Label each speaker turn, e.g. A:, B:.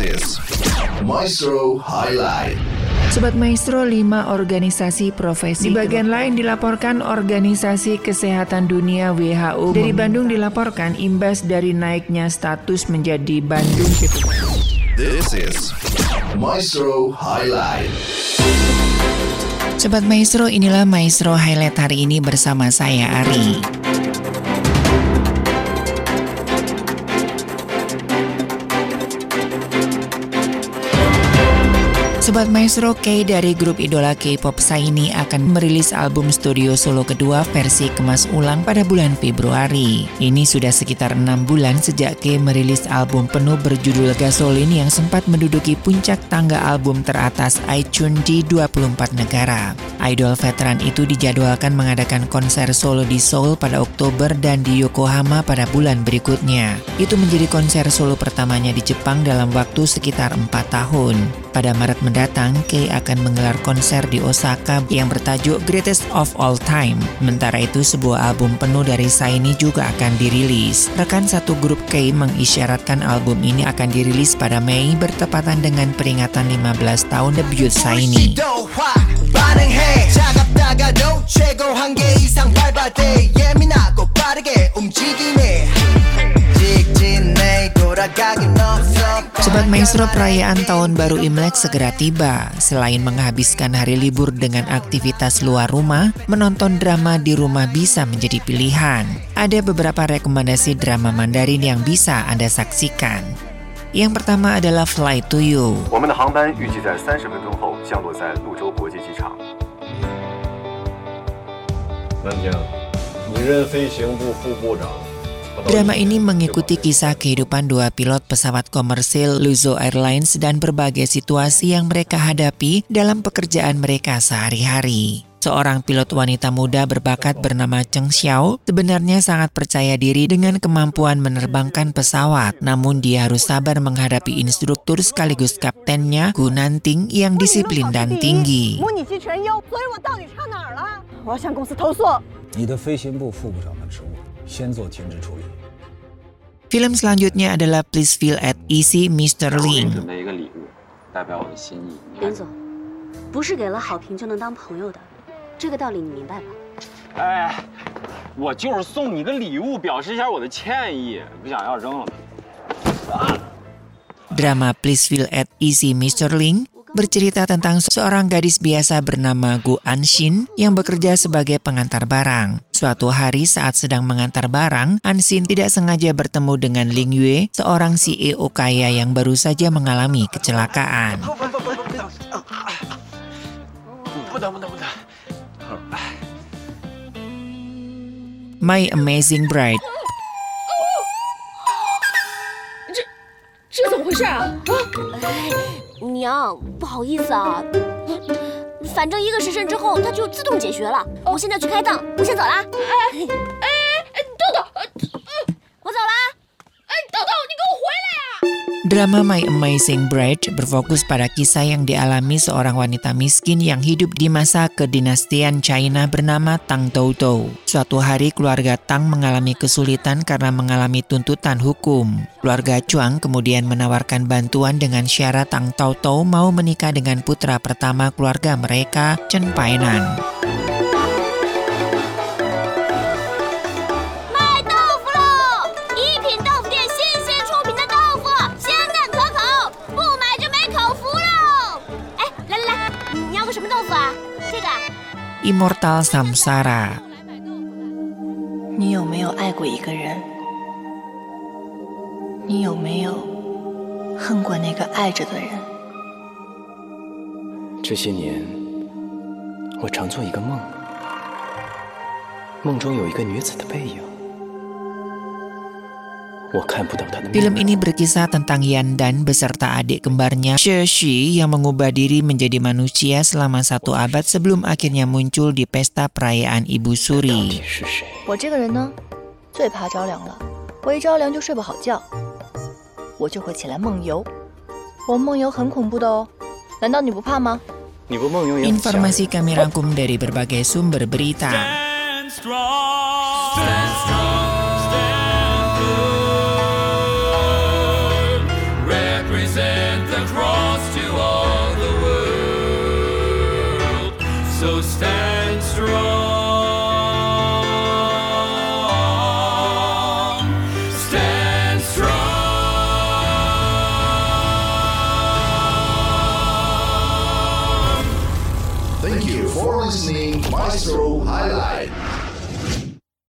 A: This is Maestro Highlight.
B: Sobat Maestro, lima organisasi profesi. Di bagian lain dilaporkan Organisasi Kesehatan Dunia WHO. Dari Bandung dilaporkan imbas dari naiknya status menjadi Bandung
A: This is Maestro Highlight.
B: Sobat Maestro, inilah Maestro Highlight hari ini bersama saya Ari. Sobat Maestro K dari grup idola K-pop Saini akan merilis album studio solo kedua versi kemas ulang pada bulan Februari. Ini sudah sekitar enam bulan sejak K merilis album penuh berjudul Gasoline yang sempat menduduki puncak tangga album teratas iTunes di 24 negara. Idol veteran itu dijadwalkan mengadakan konser solo di Seoul pada Oktober dan di Yokohama pada bulan berikutnya. Itu menjadi konser solo pertamanya di Jepang dalam waktu sekitar empat tahun. Pada Maret mendatang, Kei akan menggelar konser di Osaka yang bertajuk Greatest of All Time. Sementara itu, sebuah album penuh dari Saini juga akan dirilis. Rekan satu grup Kei mengisyaratkan album ini akan dirilis pada Mei bertepatan dengan peringatan 15 tahun debut Saini. Sobat Maestro perayaan Tahun Baru Imlek segera tiba. Selain menghabiskan hari libur dengan aktivitas luar rumah, menonton drama di rumah bisa menjadi pilihan. Ada beberapa rekomendasi drama Mandarin yang bisa Anda saksikan. Yang pertama adalah Fly to You. 我们的航班预计在三十分钟后降落在潞州国际机场。南京，你任飞行部副部长 Drama ini mengikuti kisah kehidupan dua pilot pesawat komersil Luzo Airlines dan berbagai situasi yang mereka hadapi dalam pekerjaan mereka sehari-hari. Seorang pilot wanita muda berbakat bernama Cheng Xiao sebenarnya sangat percaya diri dengan kemampuan menerbangkan pesawat, namun dia harus sabar menghadapi instruktur sekaligus kaptennya Gu Nanting yang disiplin dan tinggi. 你的飞行部副部长的职务先做停职处理。Film selanjutnya adalah Please Feel at Easy, Mr. Ling. 准备一个礼物，代表我的心意。林总，不是给了好评就能当朋友的，这个道理你明白吧？哎，我就是送你个礼物，表示一下我的歉意，不想要扔了。Drama Please Feel at Easy, Mr. Ling bercerita tentang seorang gadis biasa bernama Gu Anshin yang bekerja sebagai pengantar barang. Suatu hari saat sedang mengantar barang, Anshin tidak sengaja bertemu dengan Ling Yue, seorang CEO kaya yang baru saja mengalami kecelakaan. My Amazing Bride 这怎么回事啊？啊！ 娘，不好意思啊，反正一个时辰之后它就自动解决了。我现在去开档，我先走了。！Drama My Amazing Bride berfokus pada kisah yang dialami seorang wanita miskin yang hidup di masa kedinastian China bernama Tang Toutou. Suatu hari keluarga Tang mengalami kesulitan karena mengalami tuntutan hukum. Keluarga Chuang kemudian menawarkan bantuan dengan syarat Tang Toutou mau menikah dengan putra pertama keluarga mereka, Chen Painan. 这个 Immortal Samsara。你有没有爱过一个人？你有没有恨过那个爱着的人？这些年，我常做一个梦，梦中有一个女子的背影。Film ini berkisah tentang Yandan beserta adik kembarnya Sheshi yang mengubah diri menjadi manusia selama satu abad sebelum akhirnya muncul di pesta perayaan Ibu Suri. Informasi kami rangkum dari berbagai sumber berita.
C: So stand strong. Stand strong.
A: Thank you for listening Maestro Highlight.